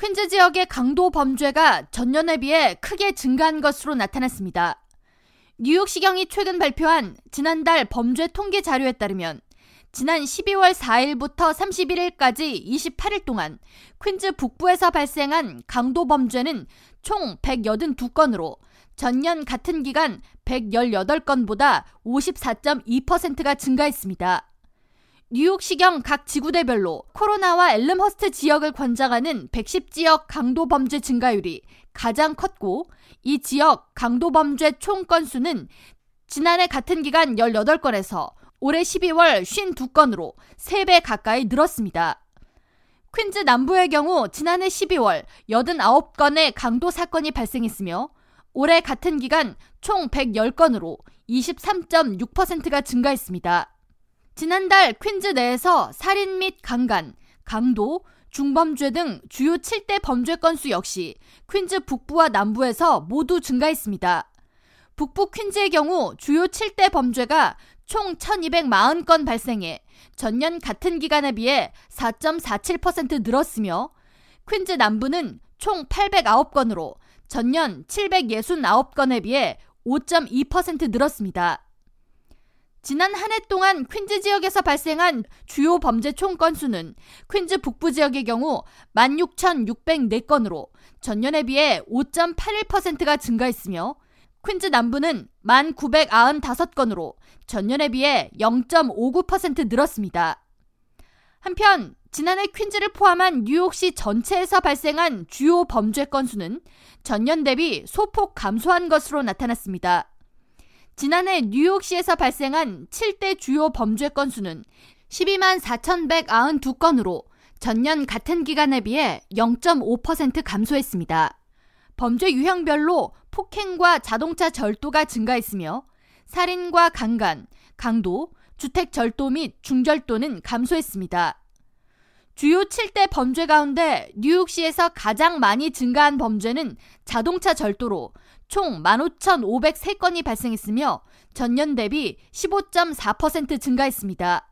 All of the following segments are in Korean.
퀸즈 지역의 강도 범죄가 전년에 비해 크게 증가한 것으로 나타났습니다. 뉴욕시경이 최근 발표한 지난달 범죄 통계 자료에 따르면 지난 12월 4일부터 31일까지 28일 동안 퀸즈 북부에서 발생한 강도 범죄는 총 182건으로 전년 같은 기간 118건보다 54.2%가 증가했습니다. 뉴욕시경 각 지구대별로 코로나와 엘름허스트 지역을 관장하는 110지역 강도 범죄 증가율이 가장 컸고 이 지역 강도 범죄 총 건수는 지난해 같은 기간 18건에서 올해 12월 52건으로 3배 가까이 늘었습니다. 퀸즈 남부의 경우 지난해 12월 89건의 강도 사건이 발생했으며 올해 같은 기간 총 110건으로 23.6%가 증가했습니다. 지난달 퀸즈 내에서 살인 및 강간, 강도, 중범죄 등 주요 7대 범죄 건수 역시 퀸즈 북부와 남부에서 모두 증가했습니다. 북부 퀸즈의 경우 주요 7대 범죄가 총 1240건 발생해 전년 같은 기간에 비해 4.47% 늘었으며 퀸즈 남부는 총 809건으로 전년 769건에 비해 5.2% 늘었습니다. 지난 한 해 동안 퀸즈 지역에서 발생한 주요 범죄 총 건수는 퀸즈 북부 지역의 경우 16,604건으로 전년에 비해 5.81%가 증가했으며 퀸즈 남부는 1,995건으로 전년에 비해 0.59% 늘었습니다. 한편 지난해 퀸즈를 포함한 뉴욕시 전체에서 발생한 주요 범죄 건수는 전년 대비 소폭 감소한 것으로 나타났습니다. 지난해 뉴욕시에서 발생한 7대 주요 범죄 건수는 12만 4,192건으로 전년 같은 기간에 비해 0.5% 감소했습니다. 범죄 유형별로 폭행과 자동차 절도가 증가했으며 살인과 강간, 강도, 주택 절도 및 중절도는 감소했습니다. 주요 7대 범죄 가운데 뉴욕시에서 가장 많이 증가한 범죄는 자동차 절도로 총 15,503건이 발생했으며 전년 대비 15.4% 증가했습니다.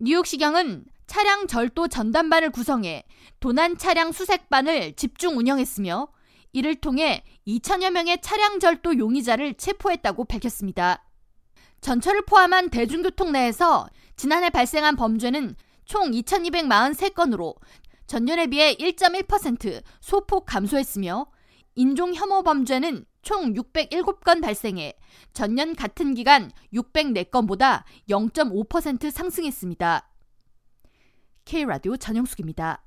뉴욕시경은 차량 절도 전담반을 구성해 도난 차량 수색반을 집중 운영했으며 이를 통해 2천여 명의 차량 절도 용의자를 체포했다고 밝혔습니다. 전철을 포함한 대중교통 내에서 지난해 발생한 범죄는 총 2,243건으로 전년에 비해 1.1% 소폭 감소했으며 인종 혐오 범죄는 총 607건 발생해 전년 같은 기간 604건보다 0.5% 상승했습니다. K라디오 전영숙입니다.